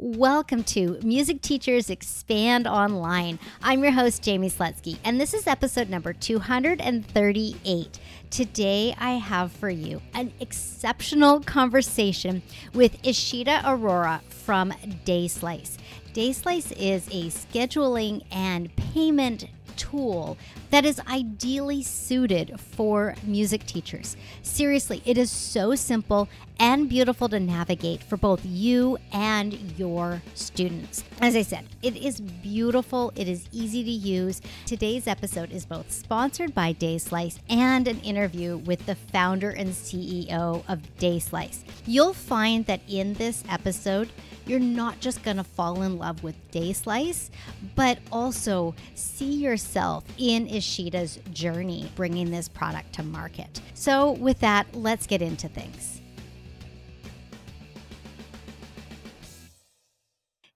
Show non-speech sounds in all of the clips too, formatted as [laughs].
Welcome to Music Teachers Expand Online. I'm your host, Jamie Slutsky, and this is episode number 238. Today, I have for you an exceptional conversation with Ishita Arora from DaySlice. DaySlice is a scheduling and payment tool that is ideally suited for music teachers. Seriously, it is so simple and beautiful to navigate for both you and your students. As I said, it is beautiful, it is easy to use. Today's episode is both sponsored by DaySlice and an interview with the founder and CEO of DaySlice. You'll find that in this episode, you're not just to fall in love with DaySlice, but also see yourself in Ishita's journey bringing this product to market. So, with that, let's get into things.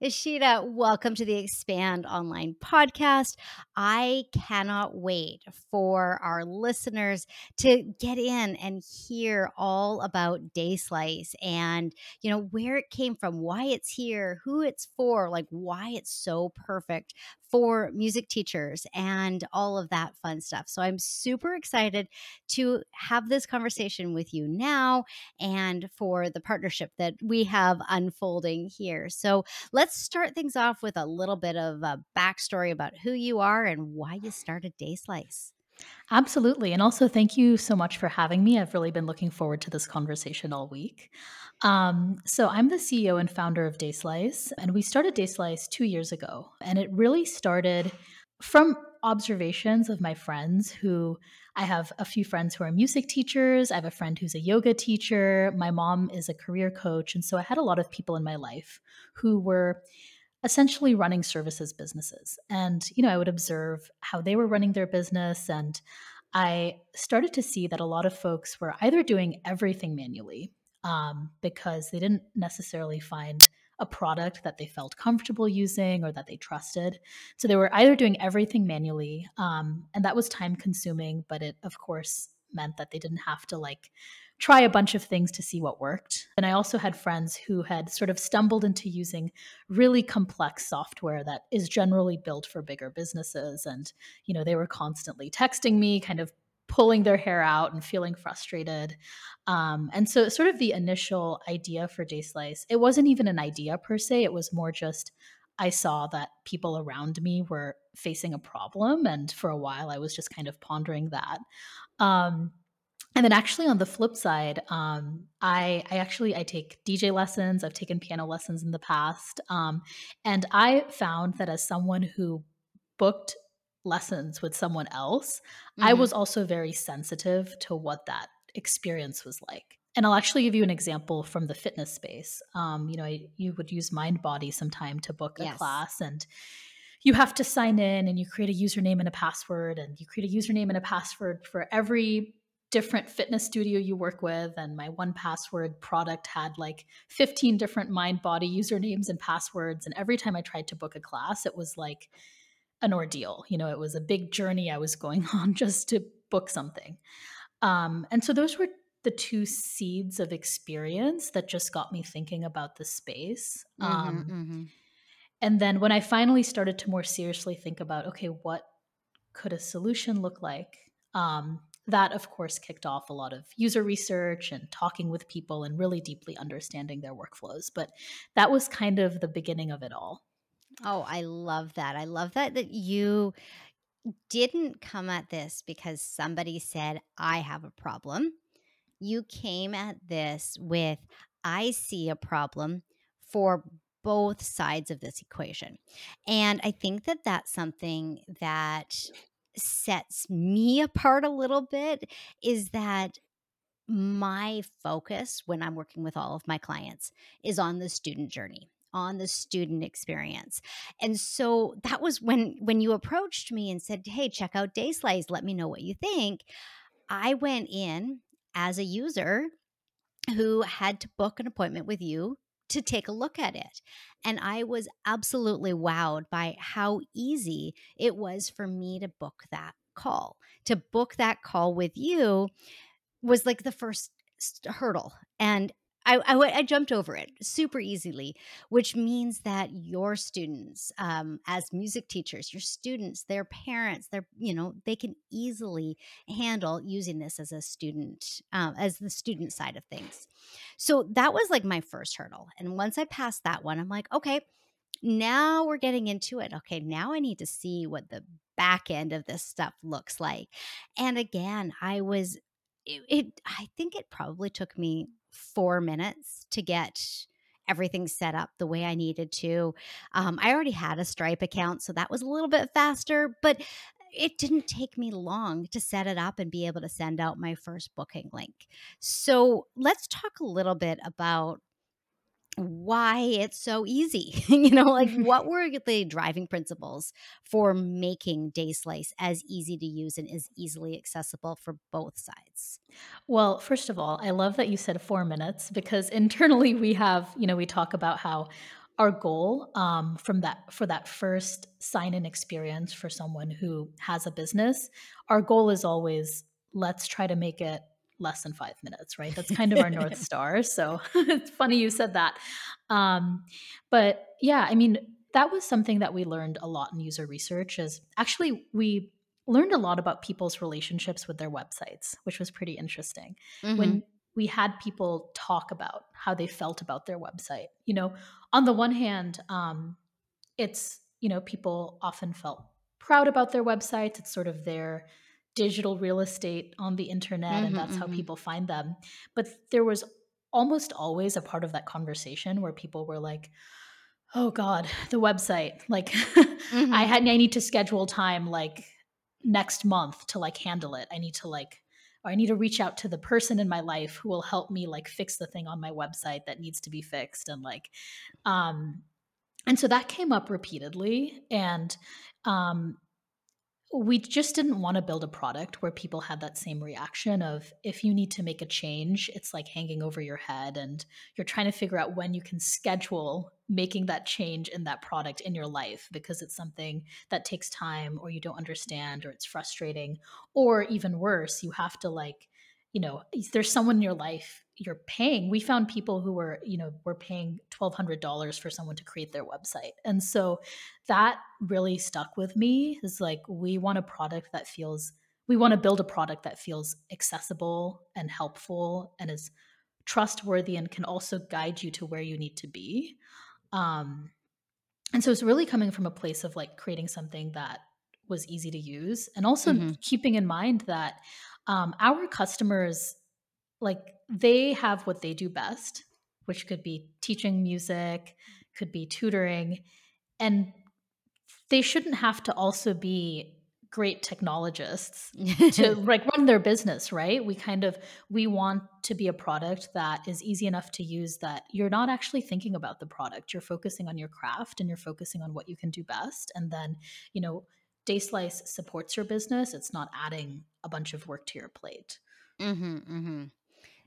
Ishita, welcome to the Expand Online podcast. I cannot wait for our listeners to get in and hear all about Dayslice and, you know, where it came from, why it's here, who it's for, like why it's so perfect for music teachers and all of that fun stuff. So I'm super excited to have this conversation with you now and for the partnership that we have unfolding here. So let's start things off with a little bit of a backstory about who you are and why you started DaySlice. Absolutely. And also, thank you so much for having me. I've really been looking forward to this conversation all week. Um, so, I'm the CEO and founder of DaySlice, and we started DaySlice two years ago. And it really started from observations of my friends who I have a few friends who are music teachers. I have a friend who's a yoga teacher. My mom is a career coach. And so I had a lot of people in my life who were essentially running services businesses. And, you know, I would observe how they were running their business. And I started to see that a lot of folks were either doing everything manually um, because they didn't necessarily find a product that they felt comfortable using or that they trusted. So they were either doing everything manually, um, and that was time consuming, but it, of course, meant that they didn't have to like try a bunch of things to see what worked. And I also had friends who had sort of stumbled into using really complex software that is generally built for bigger businesses. And, you know, they were constantly texting me, kind of pulling their hair out and feeling frustrated. Um, and so, sort of the initial idea for DaySlice, it wasn't even an idea per se, it was more just I saw that people around me were facing a problem. And for a while, I was just kind of pondering that. Um, and then actually on the flip side um, I, I actually i take dj lessons i've taken piano lessons in the past um, and i found that as someone who booked lessons with someone else mm-hmm. i was also very sensitive to what that experience was like and i'll actually give you an example from the fitness space um, you know I, you would use mindbody sometime to book a yes. class and you have to sign in and you create a username and a password and you create a username and a password for every different fitness studio you work with and my 1Password product had like 15 different mindbody usernames and passwords and every time i tried to book a class it was like an ordeal. You know it was a big journey i was going [laughs] on just to book something. Um, and so those were the two seeds of experience that just got me thinking about the space. Mm-hmm, um, mm-hmm. and then when i finally started to more seriously think about okay what could a solution look like? Um, that of course kicked off a lot of user research and talking with people and really deeply understanding their workflows but that was kind of the beginning of it all. Oh i love that. I love that that you didn't come at this because somebody said i have a problem. You came at this with i see a problem for both sides of this equation. And I think that that's something that sets me apart a little bit is that my focus when I'm working with all of my clients is on the student journey on the student experience. And so that was when when you approached me and said, "Hey, check out DaySlice, let me know what you think." I went in as a user who had to book an appointment with you to take a look at it. And I was absolutely wowed by how easy it was for me to book that call. To book that call with you was like the first hurdle. And I, I, I jumped over it super easily, which means that your students, um, as music teachers, your students, their parents, their you know, they can easily handle using this as a student, um, as the student side of things. So that was like my first hurdle, and once I passed that one, I'm like, okay, now we're getting into it. Okay, now I need to see what the back end of this stuff looks like. And again, I was it, it I think it probably took me 4 minutes to get everything set up the way I needed to. Um, I already had a Stripe account, so that was a little bit faster, but it didn't take me long to set it up and be able to send out my first booking link. So let's talk a little bit about why it's so easy. [laughs] you know, like [laughs] what were the driving principles for making Dayslice as easy to use and as easily accessible for both sides? Well, first of all, I love that you said four minutes because internally we have, you know, we talk about how our goal um, from that for that first sign in experience for someone who has a business, our goal is always let's try to make it less than five minutes, right? That's kind of our North [laughs] Star. So [laughs] it's funny you said that. Um, but yeah, I mean, that was something that we learned a lot in user research is actually we learned a lot about people's relationships with their websites, which was pretty interesting. Mm-hmm. When we had people talk about how they felt about their website. You know, on the one hand, um, it's, you know, people often felt proud about their websites. It's sort of their digital real estate on the internet mm-hmm, and that's mm-hmm. how people find them. But there was almost always a part of that conversation where people were like, "Oh god, the website. [laughs] Like mm-hmm. I had I need to schedule time like next month to like handle it. I need to like or I need to reach out to the person in my life who will help me like fix the thing on my website that needs to be fixed and like um and so that came up repeatedly and um we just didn't want to build a product where people had that same reaction of if you need to make a change it's like hanging over your head and you're trying to figure out when you can schedule making that change in that product in your life because it's something that takes time or you don't understand or it's frustrating. Or even worse you have to like you know there's someone in your life you're paying we found people who were you know were paying $1200 for someone to create their website and so that really stuck with me is like we want a product that feels we want to build a product that feels accessible and helpful and is trustworthy and can also guide you to where you need to be um, and so it's really coming from a place of like creating something that was easy to use and also mm-hmm. keeping in mind that um, our customers like they have what they do best which could be teaching music could be tutoring and they shouldn't have to also be great technologists to [laughs] like run their business right? We kind of we want to be a product that is easy enough to use that you're not actually thinking about the product. You're focusing on your craft and you're focusing on what you can do best. And then you know dayslice supports your business. It's not adding a bunch of work to your plate. Mm-hmm, mm-hmm.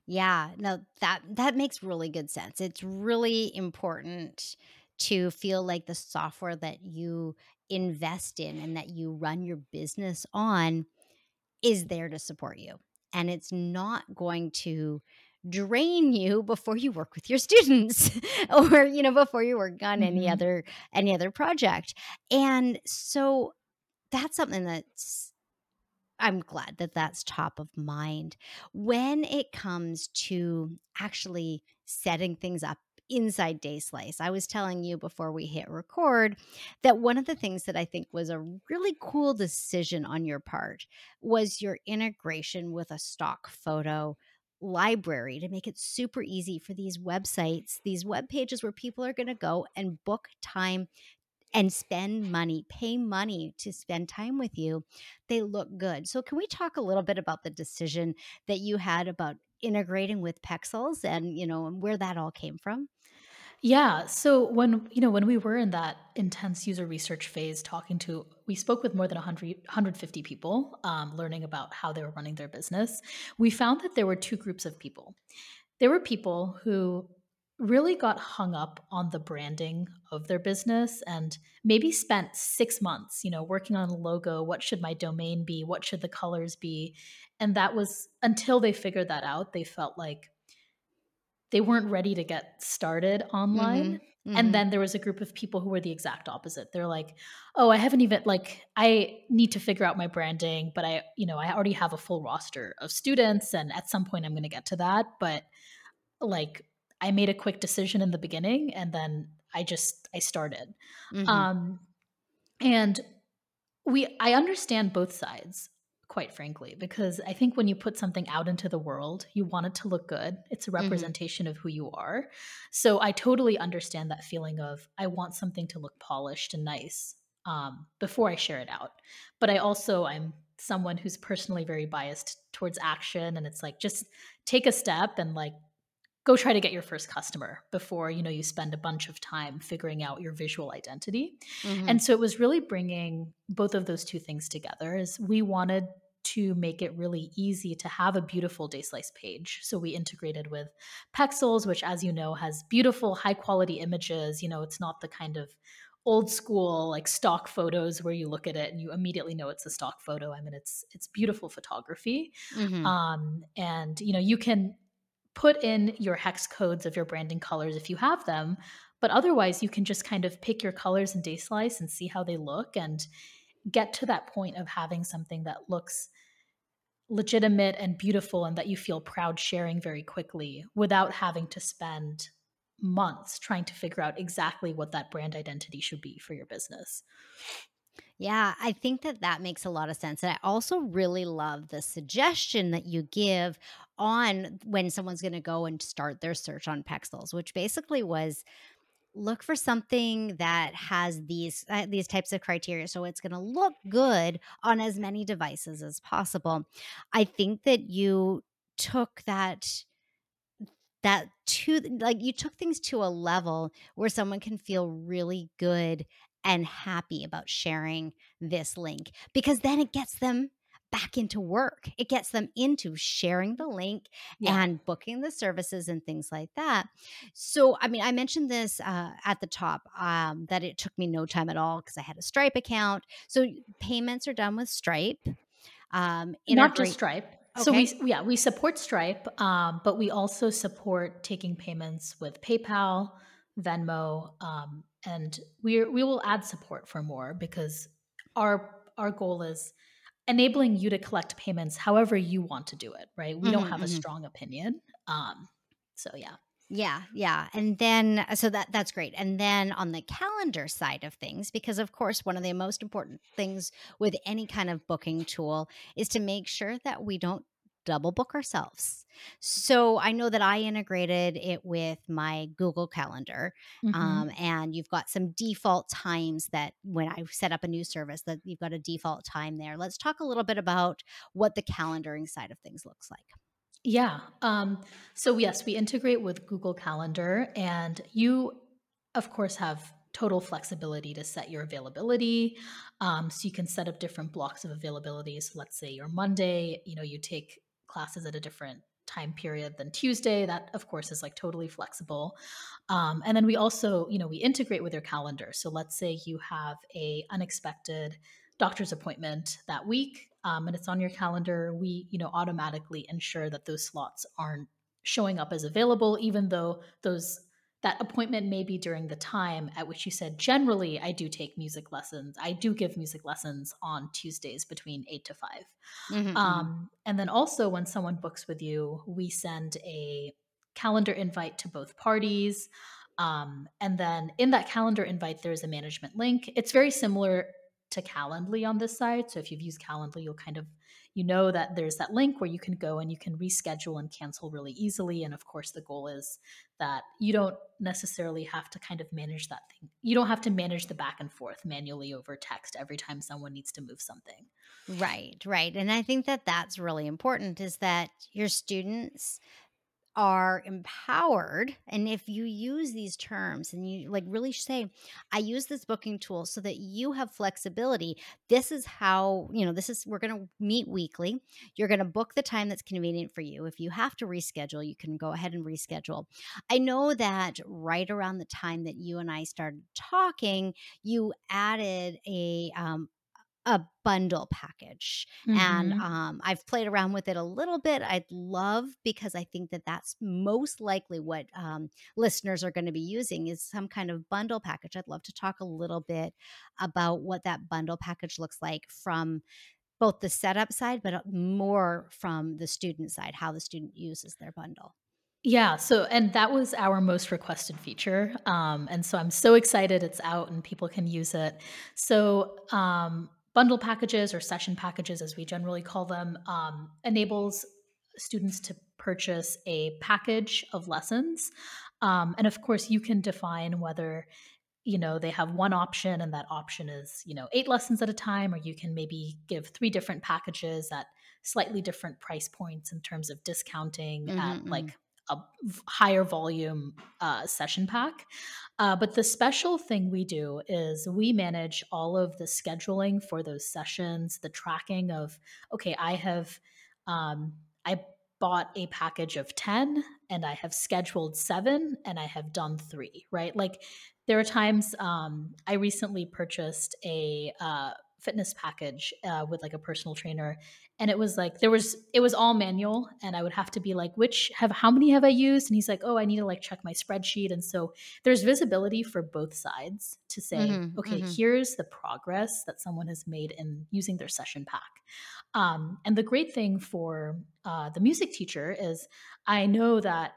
Yeah no that that makes really good sense it's really important to feel like the software that you invest in and that you run your business on is there to support you. And it's not going to drain you [laughs] before you work with your students [laughs] or you know before you work on mm-hmm. any other any other project. And so that's something that's I'm glad that that's top of mind. When it comes to actually setting things up inside Dayslice. I was telling you before we hit record that one of the things that I think was a really cool decision on your part was your integration with a stock photo library to make it super easy for these websites, these web pages where people are going to go and book time and spend money, pay money to spend time with you, they look good. So, can we talk a little bit about the decision that you had about integrating with Pexels and, you know, where that all came from? Yeah. So when you know when we were in that intense user research phase, talking to we spoke with more than 100, 150 people, um, learning about how they were running their business. We found that there were two groups of people. There were people who really got hung up on the branding of their business and maybe spent six months, you know, working on a logo. What should my domain be? What should the colors be? And that was until they figured that out, they felt like they weren't ready to get started online. Mm-hmm. Mm-hmm. And then there was a group of people who were the exact opposite. They're like, "Oh, I haven't even like I need to figure out my branding, but I, you know, I already have a full roster of students and at some point I'm going to get to that, but like I made a quick decision in the beginning and then I just I started. Mm-hmm. Um and we I understand both sides quite frankly because I think when you put something out into the world, you want it to look good. It's a mm-hmm. representation mm-hmm. of who you are. So I totally understand that feeling of I want something to look polished and nice um, before I share it out. But I also I'm someone who's personally very biased towards action and it's like just take a step and like go try to get your first customer before you know you spend a bunch of time figuring out your visual identity. Mm-hmm. and so it was really bringing both of those two things together is we wanted to make it really easy to have a beautiful Dayslice page. So we integrated with pexels which as you know has beautiful high quality images. You know it's not the kind of old school like stock photos where you look at it and you immediately know it's a stock photo. I mean it's it's beautiful photography. Mm-hmm. um, and you know you can put in your hex codes of your branding colors if you have them. But otherwise, you can just kind of pick your colors and Dayslice and see how they look and get to that point of having something that looks legitimate and beautiful and that you feel proud sharing very quickly without having to spend months trying to figure out exactly what that brand identity should be for your business. Yeah, I think that that makes a lot of sense. And I also really love the suggestion that you give on when someone's going to go and start their search on Pexels, which basically was look for something that has these uh, these types of criteria so it's going to look good on as many devices as possible. I think that you took that that to like you took things to a level where someone can feel really good and happy about sharing this link because then it gets them back into work. It gets them into sharing the link yeah. and booking the services and things like that. So, I mean, I mentioned this uh, at the top um, that it took me no time at all because I had a Stripe account. So, payments are done with Stripe. Um, Not just Stripe. Okay. So we yeah we support Stripe, um, but we also support taking payments with PayPal, Venmo, um, and we we will add support for more because our our goal is enabling you to collect payments however you want to do it right we mm-hmm, don't have mm-hmm. a strong opinion um so yeah yeah, yeah. And then so that that's great. And then on the calendar side of things because of course one of the most important things with any kind of booking tool is to make sure that we don't double book ourselves. So I know that I integrated it with my Google Calendar, mm-hmm. um, and you've got some default times that when I set up a new service, that you've got a default time there. Let's talk a little bit about what the calendaring side of things looks like. Yeah. Um, so yes, we integrate with Google Calendar, and you, of course, have total flexibility to set your availability. Um, so you can set up different blocks of availability. So let's say your Monday, you know, you take classes at a different time period than Tuesday. That, of course, is like totally flexible. Um, and then we also, you know, we integrate with your calendar. So let's say you have a unexpected doctor's appointment that week, um, and it's on your calendar. We, you know, automatically ensure that those slots aren't showing up as available, even though those that appointment may be during the time at which you said generally i do take music lessons. I do give music lessons on tuesdays between 8 to 5 mm-hmm, mm-hmm. um, and then also when someone books with you we send a calendar invite to both parties. Um, and then in that calendar invite there's a management link. It's very similar to calendly on this side. So if you've used calendly you'll kind of you know that there's that link where you can go and you can reschedule and cancel really easily. And of course, the goal is that you don't necessarily have to kind of manage that thing. You don't have to manage the back and forth manually over text every time someone needs to move something. Right, right. And I think that that's really important is that your students are empowered and if you use these terms and you like really say i use this booking tool so that you have flexibility this is how you know this is we're going to meet weekly. You're going to book the time that's convenient for you. If you have to reschedule you can go ahead and reschedule. I know that right around the time that you and i started talking you added a um, a bundle package mm-hmm. and um, i've played around with it a little bit i'd love because i think that that's most likely what um, listeners are going to be using is some kind of bundle package i'd love to talk a little bit about what that bundle package looks like from both the setup side but uh, more from the student side how the student uses their bundle yeah. So, and that was our most requested feature. Um, and so I'm so excited it's out and people can use it. So, um, bundle packages or session packages, as we generally call them, um, enables students to purchase a package of lessons. Um, and of course, you can define whether you know they have one option and that option is you know eight lessons at a time or you can maybe give three different packages at slightly different price points in terms of discounting mm-hmm, at like mm-hmm a higher volume uh, session pack. Uh, but the special thing we do is we manage all of the scheduling for those sessions, the tracking of, okay, I have, um, I bought a package of 10 and I have scheduled seven and I have done three, right? Like there are times um, I recently purchased a, uh, fitness package uh, with like a personal trainer and it was like there was it was all manual and i would have to be like which have how many have i used? And he's like oh i need to like check my spreadsheet. And so there's visibility for both sides to say mm-hmm, okay mm-hmm. here's the progress that someone has made in using their session pack. Um, and the great thing for uh, the music teacher is i know that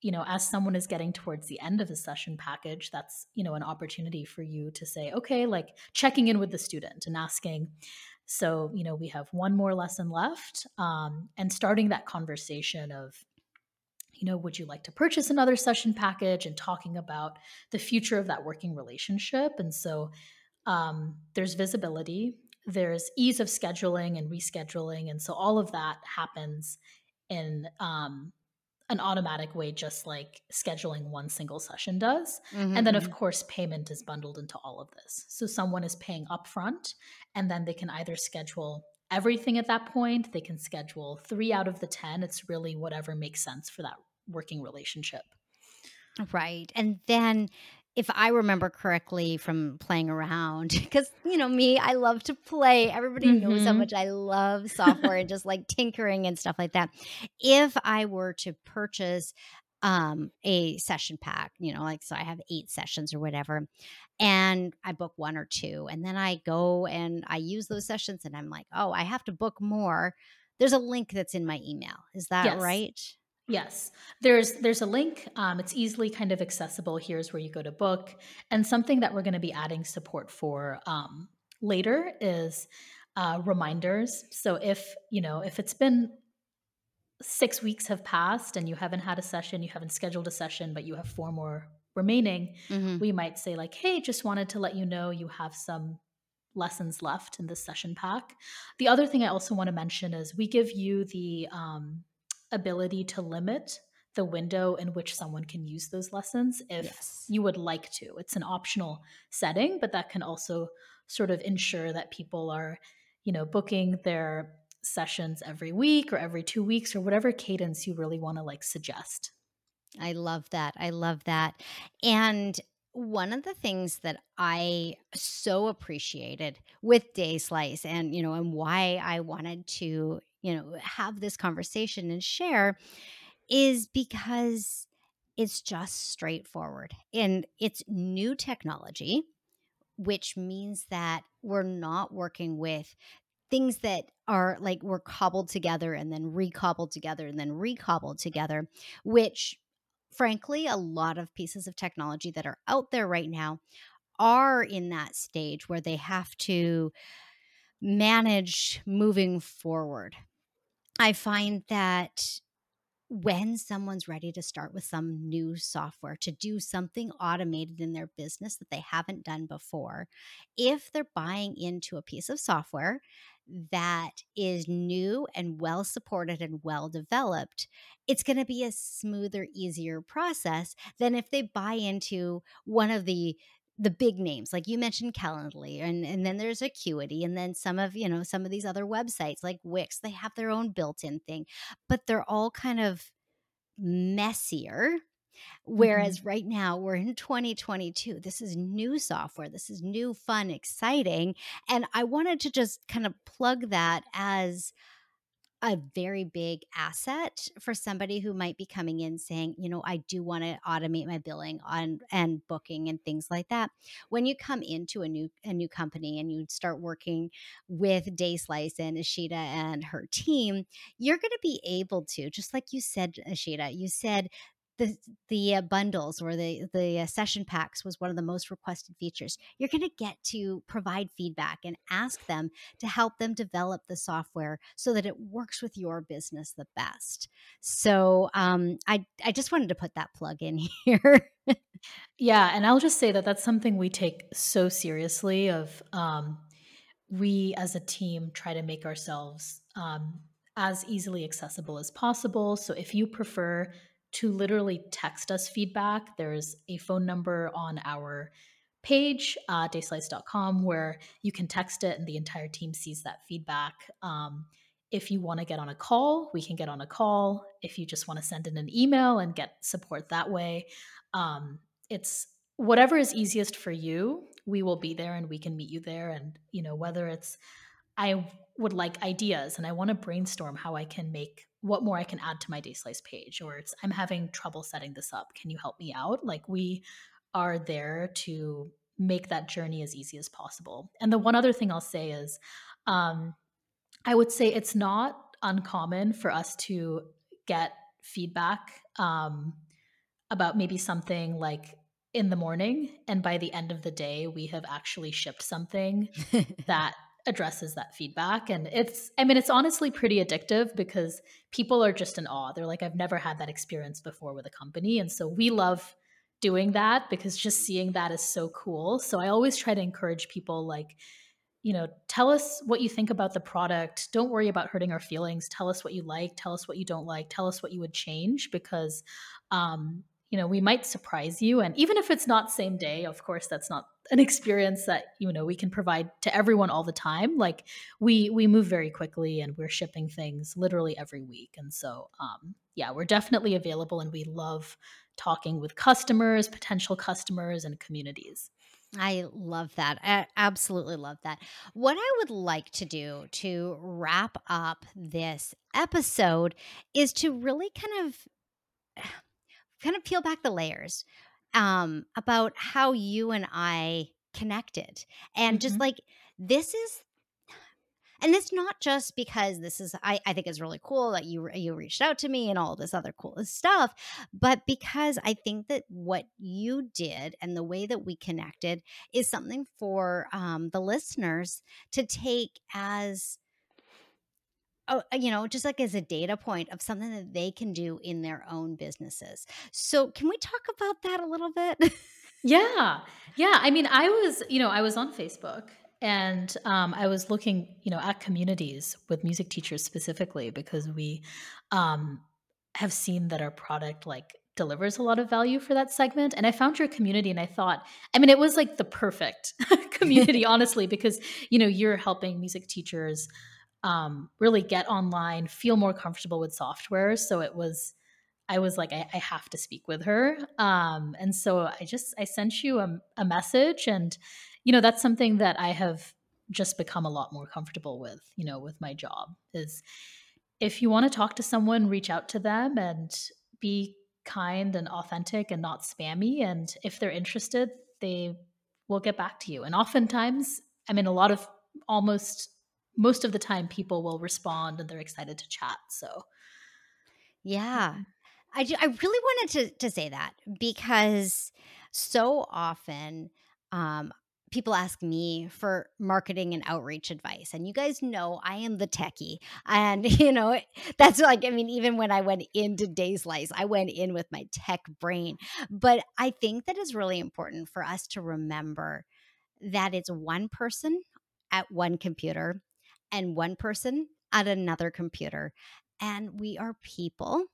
you know as someone is getting towards the end of a session package that's you know an opportunity for you to say okay like checking in with the student and asking so you know we have one more lesson left um, and starting that conversation of you know would you like to purchase another session package? and talking about the future of that working relationship. And so um, there's visibility there's ease of scheduling and rescheduling and so all of that happens in um, an automatic way, just like scheduling one single session does. Mm-hmm. And then, of mm-hmm. course, payment is bundled into all of this. So someone is paying upfront, and then they can either schedule everything at that point, they can schedule three out of the 10. It's really whatever makes sense for that working relationship. Right. And then if I remember correctly from playing around, [laughs] because you know me, I love to play. Everybody mm-hmm. knows how mm-hmm. much I love software and just like tinkering and stuff like that. If I were to purchase um a session pack you know like so i have eight sessions or whatever and i book one or two and then i go and i use those sessions and i'm like oh i have to book more there's a link that's in my email is that yes. right Yes, there's there's a link. Um, it's easily kind of accessible. Here's where you go to book, and something that we're going to be adding support for um, later is uh, reminders. So if you know if it's been six weeks have passed and you haven't had a session, you haven't scheduled a session, but you have four more remaining, mm-hmm. we might say like, "Hey, just wanted to let you know you have some lessons left in this session pack." The other thing I also want to mention is we give you the um, ability to limit the window in which someone can use those lessons if yes. you would like to. It's an optional setting, but that can also sort of ensure that people are, you know, booking their sessions every week or every 2 weeks or whatever cadence you really want to like suggest. I love that. I love that. And one of the things that I so appreciated with Dayslice and you know and why I wanted to you know, have this conversation and share is because it's just straightforward and it's new technology, which means that we're not working with things that are like we're cobbled together and then recobbled together and then recobbled together, which frankly, a lot of pieces of technology that are out there right now are in that stage where they have to manage moving forward. I find that when someone's ready to start with some new software to do something automated in their business that they haven't done before, if they're buying into a piece of software that is new and well supported and well developed, it's going to be a smoother, easier process than if they buy into one of the the big names like you mentioned calendly and and then there's acuity and then some of you know some of these other websites like wix they have their own built-in thing but they're all kind of messier Whereas mm-hmm. right now we're in 2022. This is new software. This is new, fun, exciting. And I wanted to just kind of plug that as a very big asset for somebody who might be coming in saying, you know, I do want to automate my billing on and booking and things like that. When you come into a new a new company and you start working with Dayslice and Ashita and her team, you're going to be able to, just like you said, Ashita, you said the the uh, bundles or the the uh, session packs was one of the most requested features. You're going to get to provide feedback and ask them to help them develop the software so that it works with your business the best. So um, i i just wanted to put that plug in [laughs] here. Yeah and i'll just say that that's something we take so seriously of um, we as a team try to make ourselves um, as easily accessible as possible. So if you prefer to literally text us feedback. There's a phone number on our page, uh, dayslice.com, where you can text it and the entire team sees that feedback. Um, if you want to get on a call, we can get on a call. If you just want to send in an email and get support that way, um, it's whatever is easiest for you. We will be there and we can meet you there. And, you know, whether it's I would like ideas and I want to brainstorm how I can make what more I can add to my Dayslice page, or it's I'm having trouble setting this up. Can you help me out? Like we are there to make that journey as easy as possible. And the one other thing I'll say is, um, I would say it's not uncommon for us to get feedback um, about maybe something like in the morning, and by the end of the day, we have actually shipped something [laughs] that addresses that feedback and it's i mean it's honestly pretty addictive because people are just in awe. They're like i've never had that experience before with a company and so we love doing that because just seeing that is so cool. So i always try to encourage people like you know tell us what you think about the product. Don't worry about hurting our feelings. Tell us what you like. Tell us what you don't like. Tell us what you would change because um you know we might surprise you and even if it's not same day of course that's not an experience that you know we can provide to everyone all the time like we we move very quickly and we're shipping things literally every week and so um yeah we're definitely available and we love talking with customers potential customers and communities I love that. I absolutely love that. What I would like to do to wrap up this episode is to really kind of kind of peel back the layers um, about how you and I connected. And mm-hmm. just like this is and it's not just because this is I, I think is really cool that you you reached out to me and all this other cool stuff but because i think that what you did and the way that we connected is something for um, the listeners to take as uh, you know, just like as a data point of something that they can do in their own businesses. So, can we talk about that a little bit? yeah. Yeah. I mean, I was, you know, I was on Facebook and um, I was looking, you know, at communities with music teachers specifically because we um, have seen that our product like delivers a lot of value for that segment. And I found your community and I thought, I mean, it was like the perfect [laughs] community, [laughs] honestly, because, you know, you're helping music teachers um, really get online, feel more comfortable with software. So it was, I was like, I, I have to speak with her. Um, and so I just, I sent you a, a message and, you know, that's something that I have just become a lot more comfortable with, you know, with my job is if you want to talk to someone, reach out to them and be kind and authentic and not spammy. And if they're interested, they will get back to you. And oftentimes, I mean, a lot of almost most of the time people will respond and they're excited to chat. So, yeah. Mm-hmm. I, I really wanted to, to say that because so often um, people ask me for marketing and outreach advice and you guys know i am the techie and [laughs] you know that's like i mean even when i went into Dayslice i went in with my tech brain but i think that is really important for us to remember that it's one person at one computer and one person at another computer. And we are people.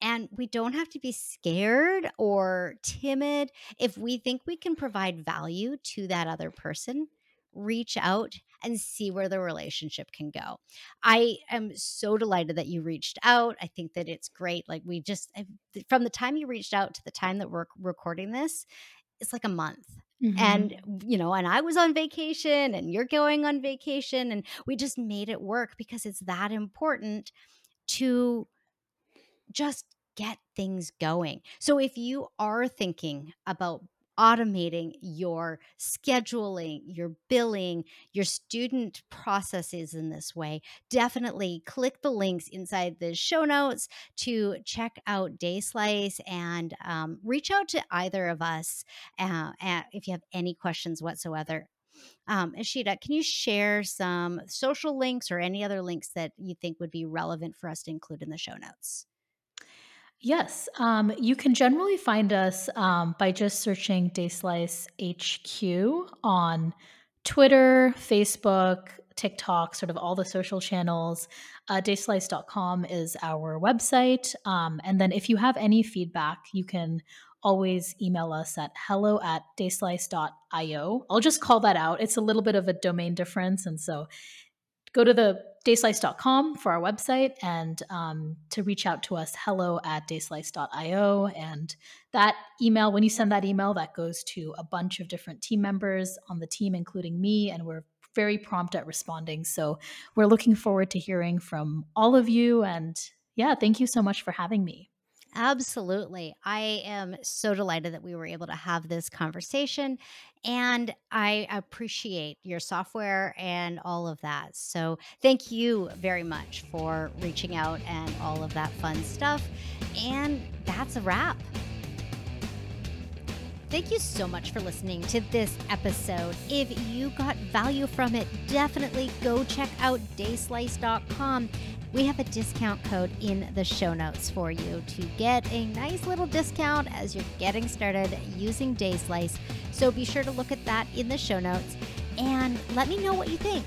And we don't have to be scared or timid. If we think we can provide value to that other person, reach out and see where the relationship can go. I am so delighted that you reached out. I think that it's great. Like, we just, from the time you reached out to the time that we're recording this, it's like a month. Mm-hmm. And, you know, and I was on vacation and you're going on vacation. And we just made it work because it's that important to just get things going. So if you are thinking about automating your scheduling, your billing, your student processes in this way, definitely click the links inside the show notes to check out DaySlice and um, reach out to either of us uh, if you have any questions whatsoever. Um, can you share some social links or any other links that you think would be relevant for us to include in the show notes? Yes, um, you can generally find us um, by just searching Dayslice HQ on Twitter, Facebook, TikTok, sort of all the social channels. Uh, dayslice.com is our website. Um, and then if you have any feedback, you can always email us at hello at dayslice.io. I'll just call that out. It's a little bit of a domain difference. And so go to the dayslice.com for our website and um, to reach out to us hello at dayslice.io and that email when you send that email that goes to a bunch of different team members on the team including me and we're very prompt at responding. So we're looking forward to hearing from all of you. And yeah thank you so much for having me Absolutely. I am so delighted that we were able to have this conversation. And I appreciate your software and all of that. So, thank you very much for reaching out and all of that fun stuff. And that's a wrap. Thank you so much for listening to this episode. If you got value from it, definitely go check out dayslice.com we have a discount code in the show notes for you to get a nice little discount as you're getting started using DaySlice. So be sure to look at that in the show notes and let me know what you think.